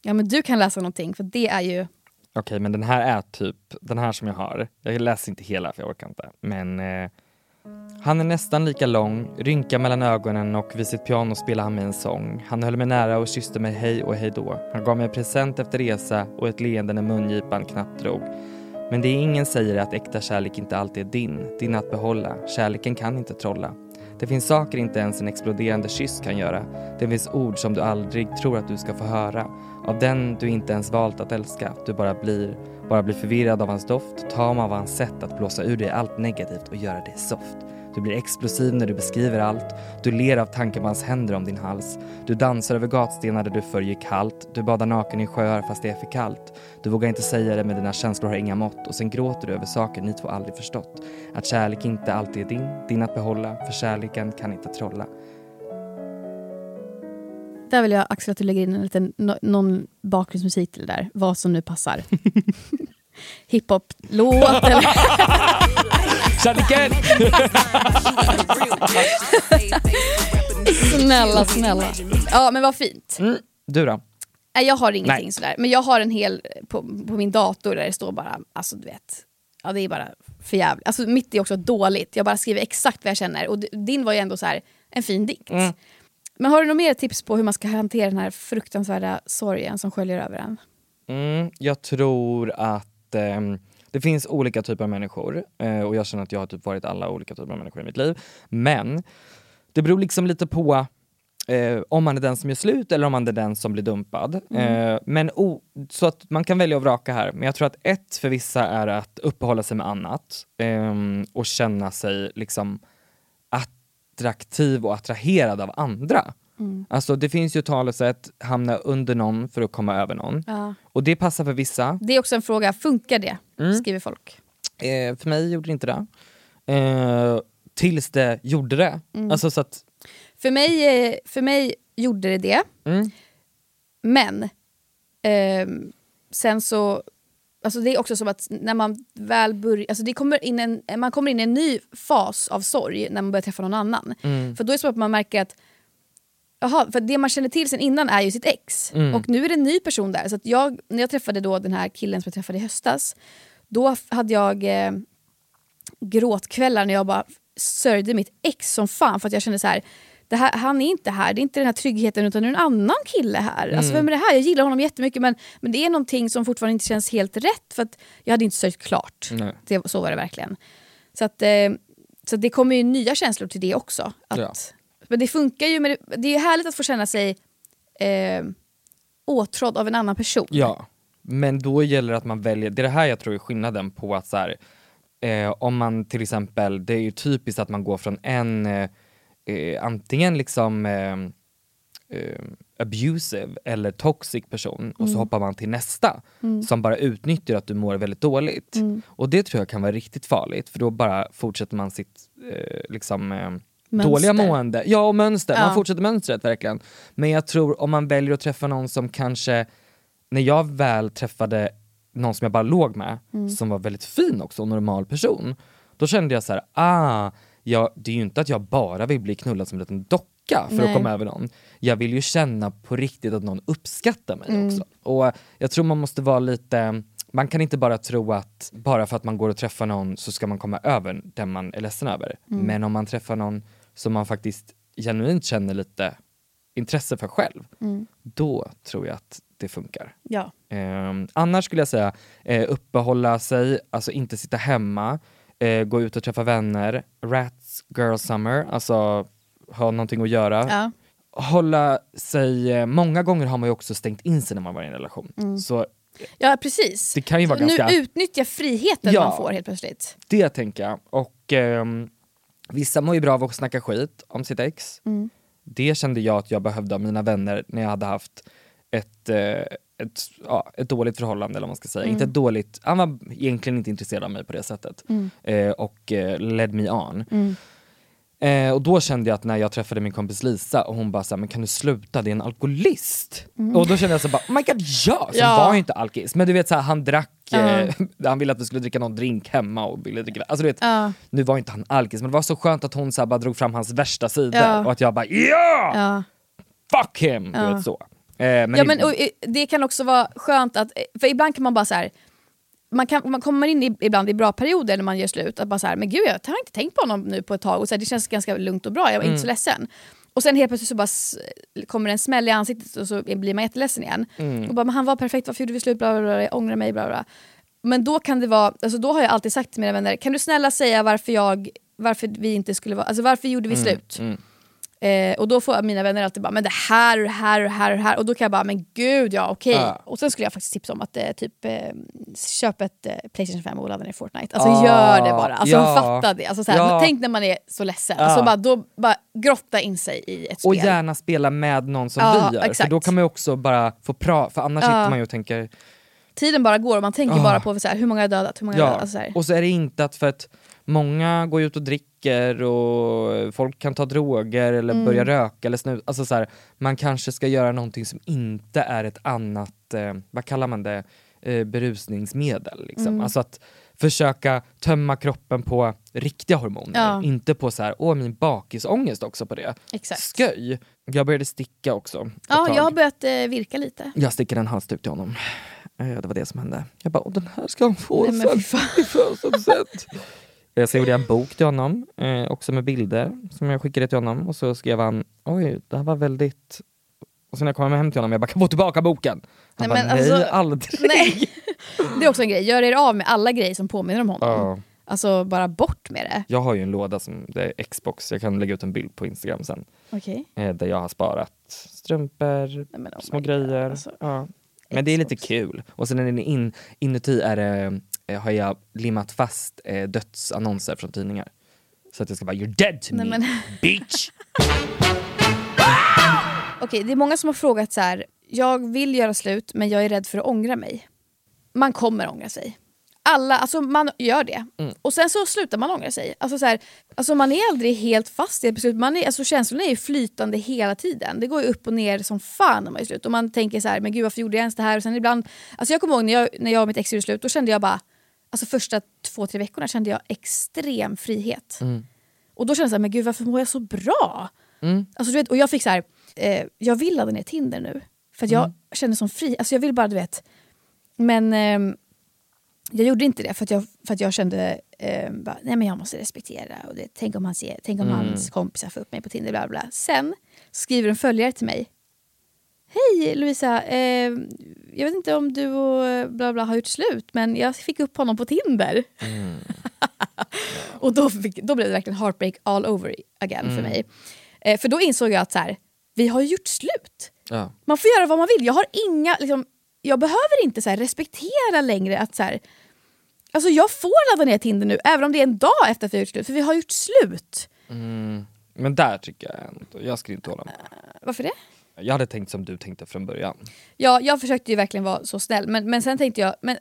Ja men du kan läsa någonting för det är ju, Okej, men den här är typ den här som jag har. Jag läser inte hela för jag orkar inte. Men eh, han är nästan lika lång, rynka mellan ögonen och vid sitt piano spelar han mig en sång. Han höll mig nära och kysste mig hej och hej då. Han gav mig present efter resa och ett leende när mungipan knappt drog. Men det ingen säger är att äkta kärlek inte alltid är din, din att behålla. Kärleken kan inte trolla. Det finns saker inte ens en exploderande kyss kan göra. Det finns ord som du aldrig tror att du ska få höra. Av den du inte ens valt att älska. Du bara blir, bara blir förvirrad av hans doft, tam av hans sätt att blåsa ur dig allt negativt och göra dig soft. Du blir explosiv när du beskriver allt. Du ler av hans händer om din hals. Du dansar över gatstenar där du förr gick halt. Du badar naken i sjöar fast det är för kallt. Du vågar inte säga det men dina känslor har inga mått och sen gråter du över saker ni två aldrig förstått. Att kärlek inte alltid är din, din att behålla, för kärleken kan inte trolla. där vill jag Axel att du lägger in en liten, någon bakgrundsmusik till det där, vad som nu passar. Hiphop-låt eller... Kärleken! snälla, snälla. Ja men vad fint. Mm. Du då? Nej, jag har ingenting Nej. sådär. Men jag har en hel på, på min dator där det står bara, alltså du vet. Ja det är bara för jävligt. Alltså mitt är också dåligt. Jag bara skriver exakt vad jag känner. Och din var ju ändå så här en fin dikt. Mm. Men har du några mer tips på hur man ska hantera den här fruktansvärda sorgen som sköljer över en? Mm, jag tror att ehm, det finns olika typer av människor eh, och jag känner att jag har typ varit alla olika typer av människor i mitt liv. Men det beror liksom lite på eh, om man är den som gör slut eller om man är den som blir dumpad. Eh, men o- så att man kan välja och vraka här. Men jag tror att ett för vissa är att uppehålla sig med annat ehm, och känna sig liksom attraktiv och attraherad av andra. Alltså det finns ju talesätt, hamna under någon för att komma över någon. Ja. Och det passar för vissa. Det är också en fråga, funkar det? Mm. Skriver folk. Eh, för mig gjorde det inte det. Eh, tills det gjorde det. Mm. Alltså så att, För mig, eh, för mig gjorde det det. mm, Men ehm, sen så Alltså det är också som att när man väl börjar, alltså det kommer in en, man kommer in i en ny fas av sorg när man börjar träffa någon annan. Mm. För då är det som att man märker att Jaha, för det man känner till sen innan är ju sitt ex. Mm. Och nu är det en ny person där. Så jag, när jag träffade då den här killen som jag träffade i höstas, då hade jag eh, gråtkvällar när jag bara sörjde mitt ex som fan för att jag kände så här. Här, han är inte här, det är inte den här tryggheten utan det är en annan kille här. Alltså vem är det här? Jag gillar honom jättemycket men, men det är någonting som fortfarande inte känns helt rätt för att jag hade inte sörjt klart. Nej. Det, så var det verkligen. Så, att, eh, så det kommer ju nya känslor till det också. Att, Ja. Men det funkar ju, med det, det är härligt att få känna sig eh, åtrådd av en annan person. Ja, men då gäller det att man väljer, det är det här jag tror är skillnaden på att så här, eh, om man till exempel, det är ju typiskt att man går från en, eh, eh, antingen liksom eh, eh, abusive eller toxic person och så hoppar man till nästa som bara utnyttjar att du mår väldigt dåligt. Och det tror jag kan vara riktigt farligt för då bara fortsätter man sitt eh, liksom Mönster. dåliga mående. Ja, och mönster. Ja. Man fortsätter mönstret verkligen. Men jag tror om man väljer att träffa någon som kanske, när jag väl träffade någon som jag bara låg med, Mm. som var väldigt fin också, och normal person, då kände jag så här, ah, jag, det är ju inte att jag bara vill bli knullad som en liten docka för Nej. att komma över någon. Jag vill ju känna på riktigt att någon uppskattar mig Mm. också. Och jag tror man måste vara lite, man kan inte bara tro att bara för att man går och träffar någon så ska man komma över den man är ledsen över. Mm. Men om man träffar någon som man faktiskt genuint känner lite intresse för själv, Mm. då tror jag att det funkar. Ja. Eh, annars skulle jag säga eh, uppehålla sig, alltså inte sitta hemma, eh, gå ut och träffa vänner, rats girl summer, alltså ha någonting att göra. Ja. Hålla sig, eh, många gånger har man ju också stängt in sig när man var i en relation. Så ja, precis. Det kan ju vara ganska- Nu utnyttja friheten Ja. man får helt plötsligt. det tänker jag. Och ehm, vissa mår ju bra av att snacka skit om sitt ex. Mm. Det kände jag att jag behövde av mina vänner när jag hade haft ett, eh, ett, ja, ett dåligt förhållande eller vad man ska säga. Mm. Inte ett dåligt, han var egentligen inte intresserad av mig på det sättet. Eh, och eh, led me on. Mm. Eh, och då kände jag att när jag träffade min kompis Lisa och hon bara såhär, men kan du sluta, det är en alkoholist. Och då kände jag så bara, oh my god ja! Så Ja. var ju inte alkis. Men du vet såhär, han drack, eh, han ville att vi skulle dricka någon drink hemma och ville dricka, alltså du vet, nu var inte han alkis men det var så skönt att hon så här bara drog fram hans värsta sidor Ja. och att jag bara ja! Fuck him! Du vet så. Eh, men ja, men, och, eh, det kan också vara skönt att, för ibland kan man bara så här. Man, kan, man kommer in i, ibland i bra perioder när man gör slut, att bara så här, men gud jag har inte tänkt på honom nu på ett tag och så här, det känns ganska lugnt och bra, jag var inte så ledsen. Och sen helt plötsligt så bara kommer en smäll i ansiktet och så blir man jätteledsen igen. Och bara, men han var perfekt, varför gjorde vi slut? Bla, bla, bla, jag ångrar mig. Bla, bla. Men då kan det vara, alltså då har jag alltid sagt till mina vänner, kan du snälla säga varför jag varför vi inte skulle vara, alltså varför gjorde vi slut? Eh, och då får mina vänner alltid bara, men det här och det här och det här och det här. Och då kan jag bara, men gud ja okej. Ja. Och sen skulle jag faktiskt tipsa om att eh, typ eh, köp ett eh, Playstation 5 och ladda ner Fortnite. Alltså Ah, gör det bara. Alltså ja. fatta det. Alltså, såhär, Ja. Tänk när man är så ledsen. Ja. Alltså, bara, då bara grotta in sig i ett spel. Och gärna spela med någon som Ja, vi gör, för exakt. då kan man också bara få prata, för annars Ja. sitter man ju och tänker Tiden bara går och man tänker Ah. bara på såhär, hur många har dödat, hur många Ja, dödat. Alltså, och så är det inte att för att många går ut och dricker och folk kan ta droger eller Mm. börja röka eller snusa. Alltså så här, man kanske ska göra någonting som inte är ett annat, eh, vad kallar man det, eh, berusningsmedel. Liksom. Mm. Alltså att försöka tömma kroppen på riktiga hormoner, Ja. inte på så här, åh min bakisångest också på det. Exakt. Sköj! Jag började sticka också. Ja, tag. jag har börjat eh, virka lite. Jag stickade en halsduk till honom. Eh, Det var det som hände. Jag bara, "Åh, den här ska han få Nej, i födelsedagspresent. Eh, Så gjorde jag en bok till honom, eh, också med bilder som jag skickade till honom. Och så skrev han, oj det här var väldigt... Och sen när jag kom hem till honom, jag bara, kan få tillbaka boken? Han Nej, bara, nej alltså- aldrig. Nej. Det är också en grej, gör er av med alla grejer som påminner om honom. Ja. Alltså bara bort med det. Jag har ju en låda som det är Xbox, jag kan lägga ut en bild på Instagram sen. Okej. Eh, där jag har sparat strumpor, Nej, oh små grejer. alltså. ja. Men det är lite kul. Och sen in, inuti är det, eh, har jag limmat fast eh, dödsannonser från tidningar. Så att jag ska bara “You're dead to Nej, me, men- bitch!” Okej, det är många som har frågat så här. jag vill göra slut men jag är rädd för att ångra mig. Man kommer ångra sig. alla, alltså man gör det. Mm. Och sen så slutar man ångra sig. Alltså, så här, alltså man är aldrig helt fast i ett beslut. Man är, alltså känslorna är flytande hela tiden. Det går ju upp och ner som fan när man är slut. Och man tänker så här, men gud varför gjorde jag ens det här? Och sen ibland, alltså jag kommer ihåg när jag, när jag och mitt ex gjorde slut, då kände jag bara, alltså första två, tre veckorna kände jag extrem frihet. Mm. Och då kände jag så här, men gud varför mår jag så bra? Mm. Alltså, du vet, och jag fick så här, eh, jag vill ladda ner Tinder nu. För jag Mm. känner som fri, alltså jag vill bara du vet. Men ehm, jag gjorde inte det för att jag, för att jag kände, eh, bara, nej men jag måste respektera. Och det, tänk om, han ser, tänk om Mm. hans kompisar får upp mig på Tinder. Bla. bla. Sen skriver en följare till mig. Hej Lovisa, eh, jag vet inte om du och bla bla har gjort slut men jag fick upp honom på Tinder. och då, fick, då blev det verkligen heartbreak all over again för Mm. mig. Eh, för då insåg jag att så här, vi har gjort slut. Ja. Man får göra vad man vill. Jag har inga, liksom, jag behöver inte så här, respektera längre att så här, alltså jag får ladda ner Tinder nu även om det är en dag efter att vi har gjort slut, för vi har gjort slut. Mm. Men där tycker jag ändå, jag skulle inte hålla med. Varför det? Jag hade tänkt som du tänkte från början. Ja, jag försökte ju verkligen vara så snäll, men, men sen tänkte jag, men,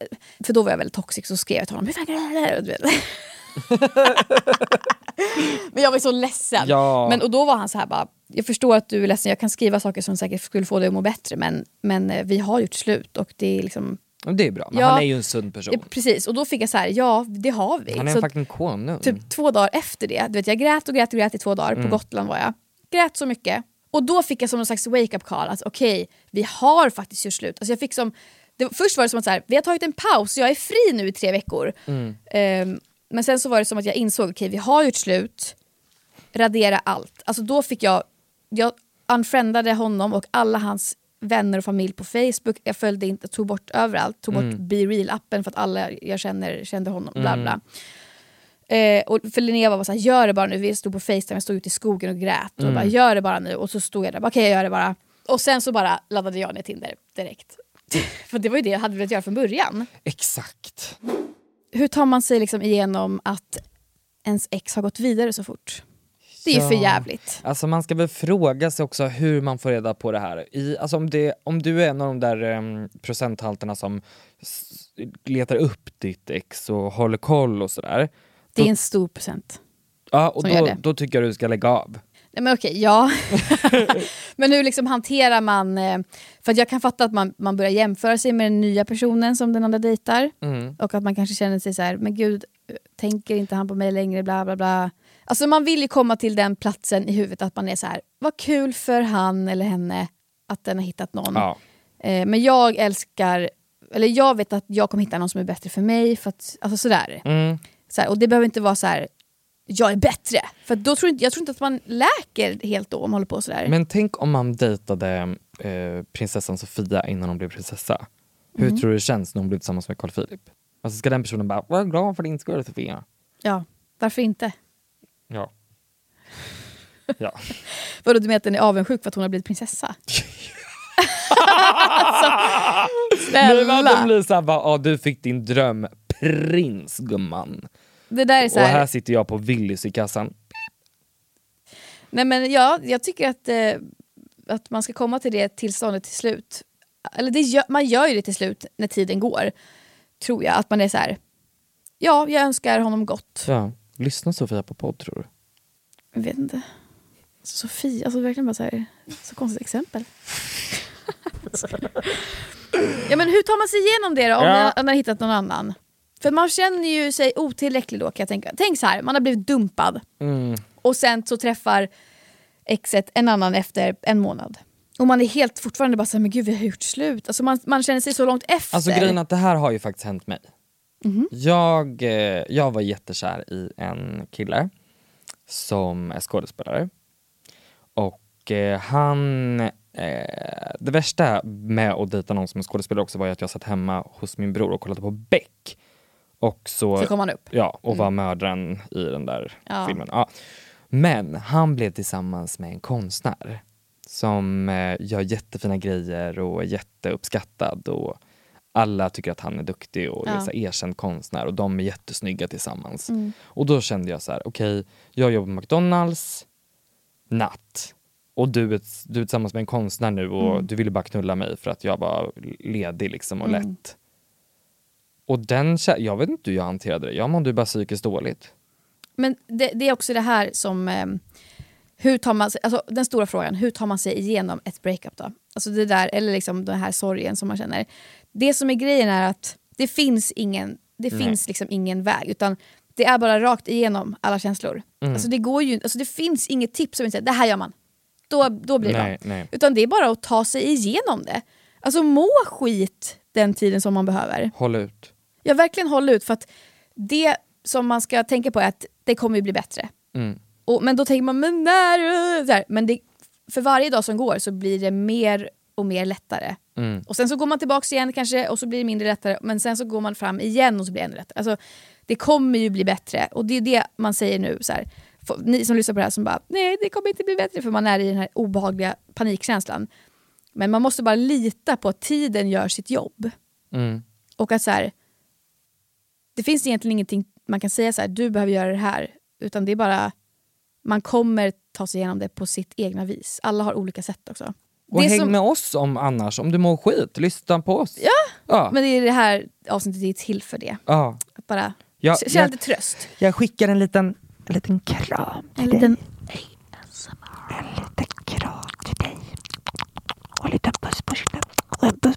för då var jag väldigt toxic så skrev jag till honom, hur fan kan du göra det här?" Du vet. Men jag var så ledsen. Ja. Men, och då var han så här bara, jag förstår att du är ledsen, jag kan skriva saker som säkert skulle få dig att må bättre men, men eh, vi har gjort slut och det är liksom... Det är bra, men Ja. han är ju en sund person. Ja, precis, och då fick jag så här, ja det har vi. Han är så, en fucking konung. typ två dagar efter det, du vet, jag grät och grät och grät i två dagar, Mm. på Gotland var jag. Grät så mycket. Och då fick jag som någon slags wake-up call, att okej, vi har faktiskt gjort slut. Alltså jag fick som, det, först var det som att så här, vi har tagit en paus, jag är fri nu i tre veckor. Mm. Ehm, men sen så var det som att jag insåg, okej vi har gjort slut, radera allt. Alltså då fick jag, jag unfriendade honom och alla hans vänner och familj på Facebook. Jag följde inte, tog bort överallt. Tog bort Mm. Be Real-appen för att alla jag känner kände honom. Bla Mm. Eh, och för Linnea var så här, gör det bara nu. Vi stod på Facetime, jag stod ute i skogen och grät. Och Mm. bara, gör det bara nu. Och så stod jag där, okej jag gör det bara. Och sen så bara laddade jag ner Tinder direkt. för det var ju det jag hade velat göra från början. Exakt. Hur tar man sig liksom igenom att ens ex har gått vidare så fort? Det är ju för jävligt. Alltså man ska väl fråga sig också hur man får reda på det här. I, alltså om, det, om du är en av de där em, procenthalterna som letar upp ditt ex och håller koll och sådär. Det är en stor procent. Ja, och som gör då, det. då tycker jag du ska lägga av. Nej, men okej, ja. men hur liksom hanterar man... eh, För jag kan fatta att man, man börjar jämföra sig med den nya personen som den andra dejtar. Mm. Och att man kanske känner sig så här, men gud, tänker inte han på mig längre, bla bla bla. Alltså man vill ju komma till den platsen i huvudet att man är så här, vad kul för han eller henne att den har hittat någon. Ja. Eh, men jag älskar, eller jag vet att jag kommer hitta någon som är bättre för mig. För att, alltså sådär. Mm. Så här, och det behöver inte vara så här. jag är bättre. För då tror inte, jag tror inte att man läker helt då om man håller på sådär. Men tänk om man dejtade eh, prinsessan Sofia innan hon blev prinsessa. Hur Mm. tror du det känns när hon blir tillsammans med Carl Philip? Alltså ska den personen bara, vad glad för din skull Sofia. Ja, varför inte? Ja. ja. Vadå, du menar att den är avundsjuk för att hon har blivit prinsessa? alltså, Nej, men de snälla! blir såhär, bara, ah, du fick din drömprins gumman. Det där är så Och här, här sitter jag på Willys i kassan. Nej men ja, jag tycker att, eh, att man ska komma till det tillståndet till slut. Eller det gör, man gör ju det till slut när tiden går. Tror jag. Att man är så här. ja jag önskar honom gott. Ja. Lyssnar Sofia på podd tror du? Jag vet inte. Sofie, alltså verkligen bara så här, så konstigt exempel. ja men hur tar man sig igenom det då om Ja. man har hittat någon annan? För man känner ju sig otillräcklig då kan jag tänka. Tänk så här, man har blivit dumpad Mm. och sen så träffar exet en annan efter en månad. Och man är helt fortfarande bara såhär, men gud vi har gjort slut. Alltså man, man känner sig så långt efter. Alltså grejen att det här har ju faktiskt hänt mig. Mhm. Jag, eh, jag var jättekär i en kille som är skådespelare. Och eh, han, eh, det värsta med att dejta någon som är skådespelare också var att jag satt hemma hos min bror och kollade på Beck. Och så, Så kom han upp. Ja, och var Mm. mördaren i den där Ja. filmen. Ja. Men han blev tillsammans med en konstnär som eh, gör jättefina grejer och är jätteuppskattad och alla tycker att han är duktig och är Ja. så erkänd konstnär och de är jättesnygga tillsammans. Mm. Och då kände jag så här, okej, jag jobbar på McDonalds, natt. Och du är, du är tillsammans med en konstnär nu och Mm. du ville bara knulla mig för att jag var ledig liksom och Mm. lätt. Och den, jag vet inte hur jag hanterade det. Jag mådde bara psykiskt dåligt. Men det, det är också det här som... Eh, hur tar man sig, alltså den stora frågan, hur tar man sig igenom ett breakup då? Alltså det där, eller liksom den här sorgen som man känner. Det som är grejen är att det finns ingen, det Nej. finns liksom ingen väg. Utan det är bara rakt igenom alla känslor. Mm. Alltså det, går ju, alltså det finns inget tips som säger det här gör man. Då, då blir det Nej, bra. nej. Utan det är bara att ta sig igenom det. Alltså må skit den tiden som man behöver. Håll ut. Jag verkligen håller ut för att det som man ska tänka på är att det kommer ju bli bättre. Mm. Och, men då tänker man, men när? Så här, men det, för varje dag som går så blir det mer och mer lättare. Mm. Och sen så går man tillbaka igen kanske och så blir det mindre lättare. Men sen så går man fram igen och så blir det ännu lättare. Alltså, det kommer ju bli bättre. Och det är det man säger nu. Så här, ni som lyssnar på det här som bara, nej det kommer inte bli bättre. För man är i den här obehagliga panikkänslan. Men man måste bara lita på att tiden gör sitt jobb. Mm. Och att så här, det finns egentligen ingenting man kan säga så här, du behöver göra det här. Utan det är bara, man kommer ta sig igenom det på sitt egna vis. Alla har olika sätt också. Och det häng som- med oss om annars, om du mår skit. Lyssna på oss. Ja, Ja. men det är det här avsnittet är till för det. ja. Att bara Ja, känna lite tröst. Jag skickar en liten, en liten kram En liten... En liten kram till dig. Och en liten puss på kinden. Och en puss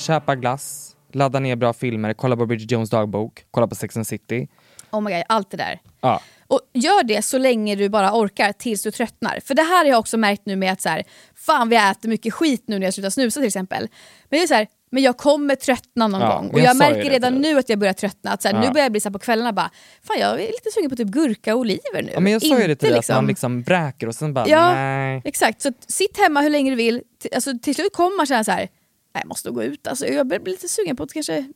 Köpa glass, ladda ner bra filmer, kolla på Bridget Jones dagbok, kolla på Sex and City. Oh my God, allt det där. Ja. Och gör det så länge du bara orkar tills du tröttnar. För det här har jag också märkt nu med att så här, fan vi äter mycket skit nu när jag slutar snusa till exempel. Men det är så här, men jag kommer tröttna någon Ja, gång. Och jag jag, märker redan nu att jag börjar tröttna. Att så här, Ja. Nu börjar jag bli så på kvällarna bara, fan jag är lite sugen på typ gurka och oliver nu. Ja, men jag sa ju det till dig, att man liksom bräker och sen bara Ja, nej. exakt. Så sitt hemma hur länge du vill. Alltså, till slut kommer man känna så här, nej, jag måste gå ut. Alltså, jag börjar bli lite sugen på att kanske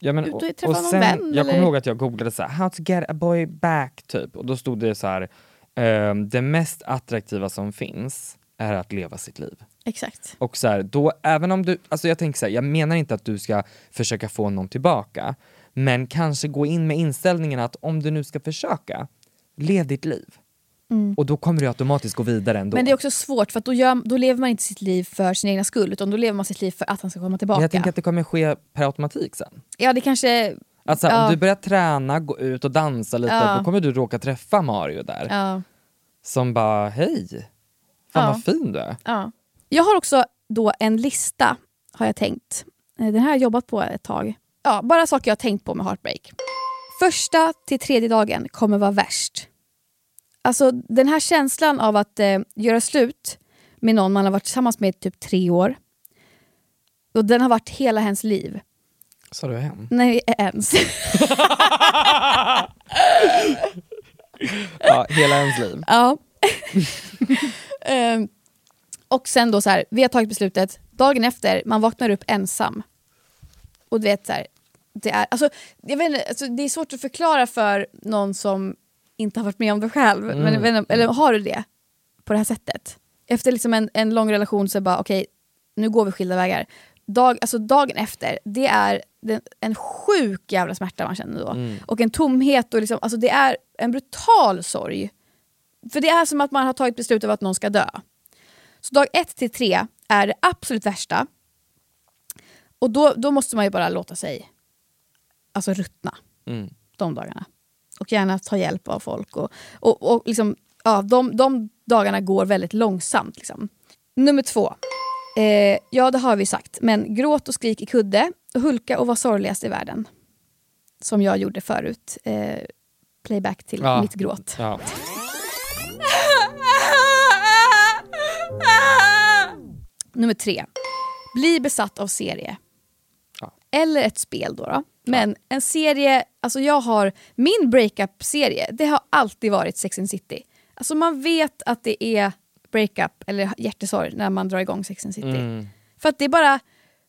Ja, men, Ut och träffa och någon sen, vän, jag kommer ihåg att jag googlade så här, how to get a boy back typ och då stod det så här, ehm, det mest attraktiva som finns är att leva sitt liv. Exakt. Och så här, då, även om du, alltså jag tänker så här, jag menar inte att du ska försöka få någon tillbaka, men kanske gå in med inställningen att om du nu ska försöka, lev ditt liv. Mm. Och då kommer du automatiskt gå vidare ändå. Men det är också svårt för att då, gör, då lever man inte sitt liv för sin egna skull utan då lever man sitt liv för att han ska komma tillbaka. Men jag tänker att det kommer ske per automatik sen. Ja det kanske... Alltså ja, om du börjar träna, gå ut och dansa lite, Ja. då kommer du råka träffa Mario där. ja, Som bara, hej, fan Ja. vad fin du är. ja. Jag har också då en lista, har jag tänkt. Eh, Den här har jag jobbat på ett tag. Ja, bara saker jag har tänkt på med heartbreak. Första till tredje dagen kommer vara värst. Alltså den här känslan av att eh, göra slut med någon man har varit tillsammans med i typ tre år. Och den har varit hela hennes liv. Sa du hem? Nej, ens. Ja, hela ens liv. Ja. Ehm, och sen då så här, vi har tagit beslutet, dagen efter, man vaknar upp ensam. Och du vet så här, det är, alltså, jag vet inte, alltså, det är svårt att förklara för någon som inte har varit med om det själv. Men, jag vet inte, eller har du det på det här sättet? Efter liksom en, en lång relation så bara okej, nu går vi skilda vägar. Dag, alltså dagen efter, det är den, en sjuk jävla smärta man känner då. Mm. Och en tomhet och liksom, alltså det är en brutal sorg. För det är som att man har tagit beslut om att någon ska dö. Så dag ett till tre är det absolut värsta. Och då, då måste man ju bara låta sig alltså ruttna Mm. de dagarna. Och gärna ta hjälp av folk. Och, och, och liksom, ja, de, de dagarna går väldigt långsamt. Liksom. Nummer två. Eh, ja, det har vi sagt. Men gråt och skrik i kudde, och hulka och var sorgligast i världen. Som jag gjorde förut. Eh, playback till Ja. mitt gråt. Ja. Nummer tre. Bli besatt av serie. Eller ett spel då. då. Men en serie, alltså jag har, min breakup-serie, det har alltid varit Sex and City. Alltså man vet att det är breakup eller hjärtesorg när man drar igång Sex and City. Mm. För att det är bara,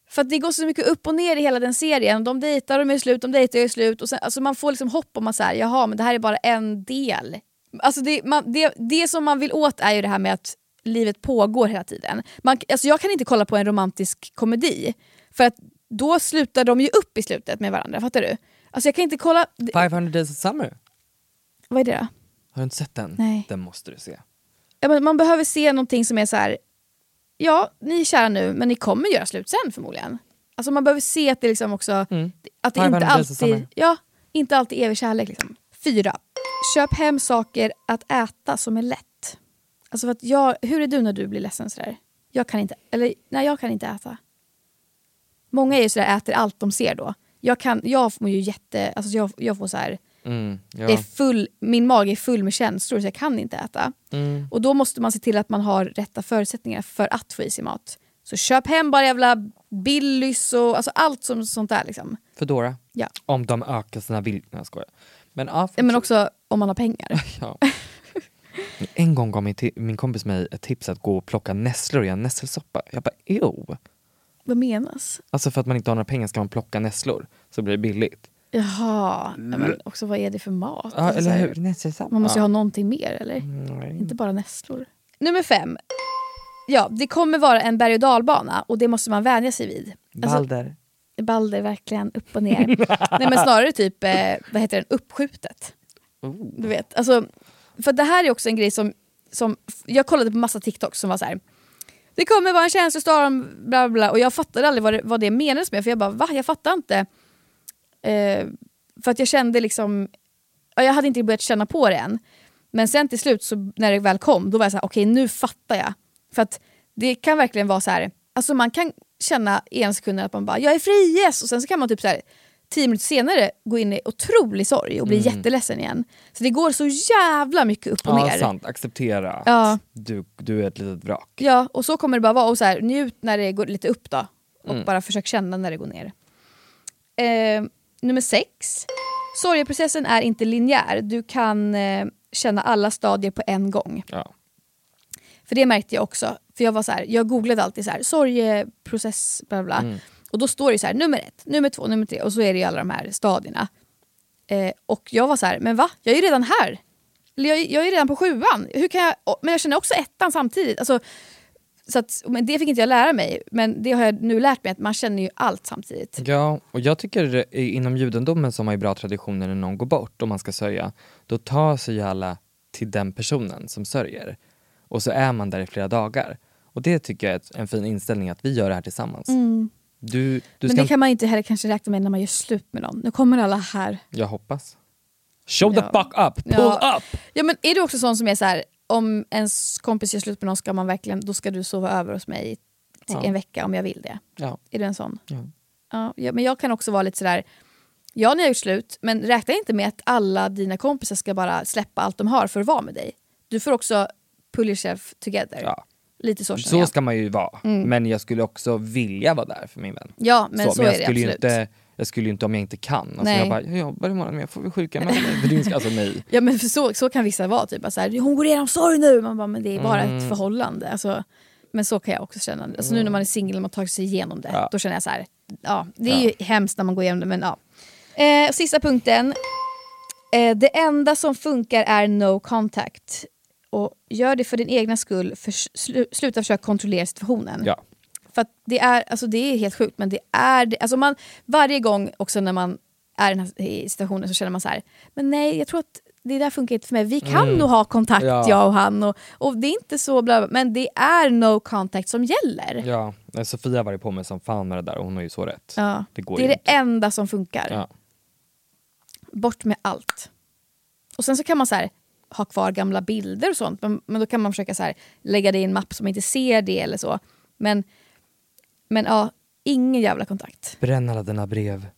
för att det går så mycket upp och ner i hela den serien. De dejtar, de är slut, de dejtar, de är slut. Och sen, alltså man får liksom hopp om att så här, jaha, men det här är bara en del. Alltså det, man, det, det som man vill åt är ju det här med att livet pågår hela tiden. Man, alltså jag kan inte kolla på en romantisk komedi, för att då slutar de ju upp i slutet med varandra, fattar du? Alltså jag kan inte kolla... 500 days of summer. Vad är det då? Har du inte sett den? Nej. Den måste du se. Ja, men man behöver se någonting som är så här. ja, ni är kära nu, men ni kommer göra slut sen förmodligen. Alltså man behöver se att det liksom också, att det 500 inte alltid, ja, inte alltid evig kärlek. Liksom. Fyra, köp hem saker att äta som är lätt. Alltså för att jag, hur är du när du blir ledsen sådär? Jag kan inte, eller nej jag kan inte äta. Många är ju sådär, äter allt de ser då. Jag, kan, jag får ju jätte, alltså jag, jag får så här, Mm, ja. det är full, min mage är full med känslor så jag kan inte äta. Mm. Och då måste man se till att man har rätta förutsättningar för att få i sig mat. Så köp hem bara jävla Billys och alltså allt som, sånt där. Liksom. Foodora. Ja. Om de ökar sina villkor. Nej jag skojar. Men, ja, Ja, men också om man har pengar. Ja. En gång gav min, min kompis mig ett tips att gå och plocka nässlor i en nässelsoppa. Jag bara ew. Vad menas? Alltså för att man inte har några pengar ska man plocka nässlor så blir det billigt. Jaha, ja, men också vad är det för mat? Ja, Alltså, eller hur? Man måste ju ha någonting mer eller? Nej. Inte bara nässlor. Nummer fem. Ja, det kommer vara en berg och dalbana och det måste man vänja sig vid. Alltså, Balder. Balder verkligen, upp och ner. Nej men snarare typ, eh, vad heter den, uppskjutet. Du vet, alltså, för det här är också en grej som, som jag kollade på massa TikToks som var så här. Det kommer vara en känslostorm, bla bla bla. Och jag fattade aldrig vad det, vad det menades med, för jag bara va? Jag fattar inte. Eh, för att jag kände liksom, jag hade inte börjat känna på det än. Men sen till slut, så, när det väl kom, då var jag så här, okej nu fattar jag. För att det kan verkligen vara så här, alltså man kan känna i en sekund att man bara, jag är fri, yes! Och sen så kan man typ så här, tio minuter senare gå in i otrolig sorg och bli Mm. jätteledsen igen. Så det går så jävla mycket upp och Ja, ner. sant. Acceptera Ja. att du, du är ett litet vrak. Ja, och så kommer det bara vara. Och så här, njut när det går lite upp då. Och Mm. bara försök känna när det går ner. Eh, nummer sex. Sorgeprocessen är inte linjär. Du kan eh, känna alla stadier på en gång. Ja. För det märkte jag också. För jag var så här, jag googlade alltid så här, sorgeprocess, bla. bla. Mm. Och då står det så här, nummer ett, nummer två, nummer tre. Och så är det alla de här stadierna. Eh, och jag var så här, men va? Jag är ju redan här. Eller jag, jag är redan på sjuan. Hur kan jag, men jag känner också ettan samtidigt. Alltså, så att, men det fick inte jag lära mig. Men det har jag nu lärt mig, att man känner ju allt samtidigt. Ja, och jag tycker inom judendomen som har ju bra traditioner när någon går bort och man ska sörja, då tar sig alla till den personen som sörjer. Och så är man där i flera dagar. Och det tycker jag är en fin inställning att vi gör det här tillsammans. Mm. Du, du Men det kan man inte heller kanske räkna med när man gör slut med någon. Nu kommer alla här. Jag hoppas. Show the Ja. fuck up! Pull Ja. up! Ja men är du också sån som är så här, om ens kompis gör slut med någon ska man verkligen, då ska du sova över hos mig i Ja. en vecka om jag vill det. Ja. Är du en sån? Ja, ja, men jag kan också vara lite sådär, ja ni har gjort slut, men räkna inte med att alla dina kompisar ska bara släppa allt de har för att vara med dig. du får också pull yourself together. Ja. Lite så känner Så jag. ska man ju vara. Mm. Men jag skulle också vilja vara där för min vän. Ja, men så jag är det skulle ju absolut. inte, Jag skulle ju inte om jag inte kan. Alltså Nej. jag bara, jag jobbar imorgon men jag får väl sjuka mig. Alltså nej. Ja men för så, så kan vissa vara, typ, så här, hon går igenom sorg nu. Man bara, men det är bara Mm. ett förhållande. Alltså, men så kan jag också känna. Alltså, nu när man är singel och man tagit sig igenom det, Ja. då känner jag så här, ja, det är ju hemskt när man går igenom det men ja. Eh, sista punkten. Eh, det enda som funkar är no contact. Och gör det för din egna skull, för, slu, sluta försöka kontrollera situationen. Ja. För det är, alltså det är helt sjukt men det är det. Alltså man, varje gång också när man är i den här situationen så känner man så här, men nej jag tror att det där funkar inte för mig. Vi kan Mm. nog ha kontakt Ja. jag och han och, och det är inte så bla, men det är no contact som gäller. Ja, Sofia har varit på mig som fan med det där och hon har ju så rätt. Ja. Det går det är ju det inte. enda som funkar. Ja. Bort med allt. Och sen så kan man så här, ha kvar gamla bilder och sånt men, men då kan man försöka så här, lägga det i en mapp som inte ser det eller så. Men, men ja, ingen jävla kontakt. Bränn alla dina brev.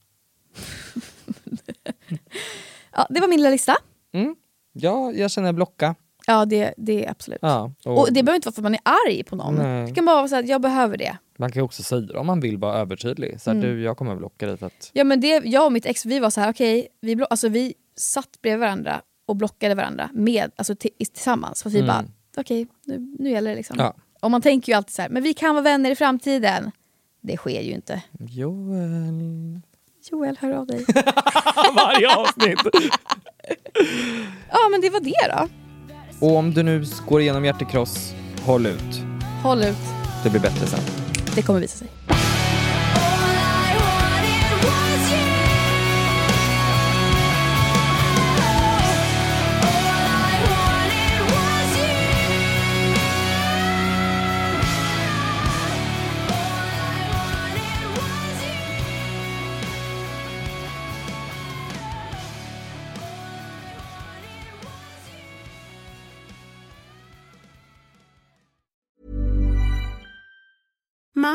Ja, det var min lilla lista. Mm. Ja, jag känner blocka. Ja, det, det är absolut. Ja, och, och det behöver inte vara för att man är arg på någon. Nej. Det kan bara vara så att jag behöver det. Man kan också säga det om man vill vara övertydlig. Så här, Mm. du, jag kommer blocka dig för att... Ja, men det, jag och mitt ex vi var så här, okej, vi, blo- alltså, vi satt bredvid varandra och blockade varandra med, alltså, tillsammans. För vi Mm. bara, okej, nu, nu gäller det liksom. Ja. Och man tänker ju alltid så här, men vi kan vara vänner i framtiden. Det sker ju inte. Joel... Joel, hör av dig. Varje avsnitt! ja, men det var det då. Och om du nu går igenom hjärtekross, håll ut. Håll ut. Det blir bättre sen. Det kommer visa sig.